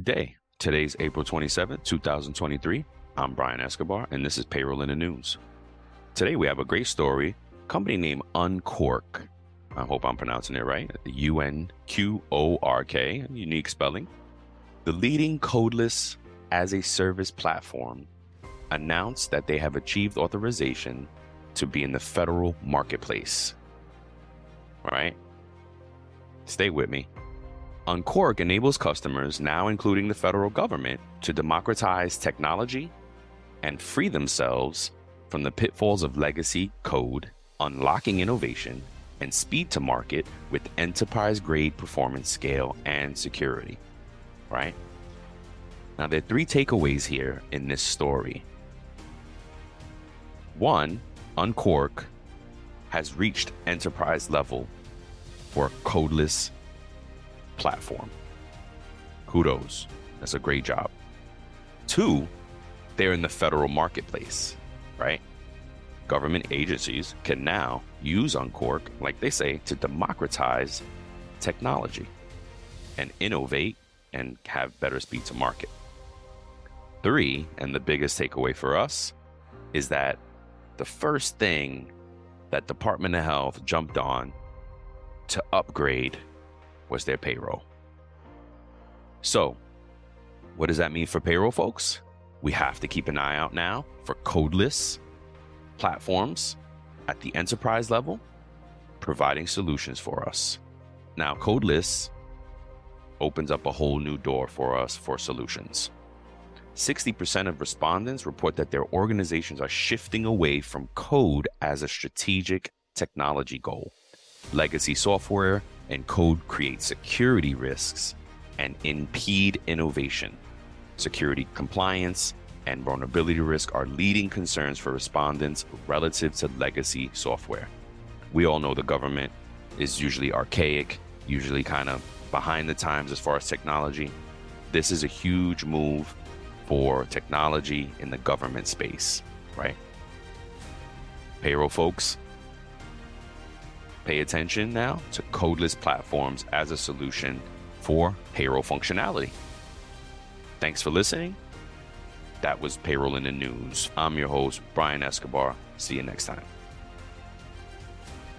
Good day. Today's April 27th, 2023. I'm Brian Escobar, and this is Payroll in the News. Today we have a great story. Company named Unqork. I hope I'm pronouncing it right. U N Q O R K, unique spelling. The leading codeless as a service platform announced that they have achieved authorization to be in the federal marketplace. All right? Stay with me. Unqork enables customers, now including the federal government, to democratize technology and free themselves from the pitfalls of legacy code, unlocking innovation and speed to market with enterprise grade performance scale and security. Right? Now, there are three takeaways here in this story. One, Unqork has reached enterprise level for codeless platform. Kudos. That's a great job. Two, they're in the federal marketplace, right? Government agencies can now use Unqork, like they say, to democratize technology and innovate and have better speed to market. Three, and the biggest takeaway for us, is that the first thing that Department of Health jumped on to upgrade was their payroll. So, what does that mean for payroll folks? We have to keep an eye out now for codeless platforms at the enterprise level providing solutions for us. Now, codeless opens up a whole new door for us for solutions. 60% of respondents report that their organizations are shifting away from code as a strategic technology goal. Legacy software and code create security risks and impede innovation. Security compliance and vulnerability risk are leading concerns for respondents relative to legacy software. We all know the government is usually archaic, usually kind of behind the times as far as technology. This is a huge move for technology in the government space, right? Payroll folks, pay attention now to codeless platforms as a solution for payroll functionality. Thanks for listening. That was Payroll in the News. I'm your host, Brian Escobar. See you next time.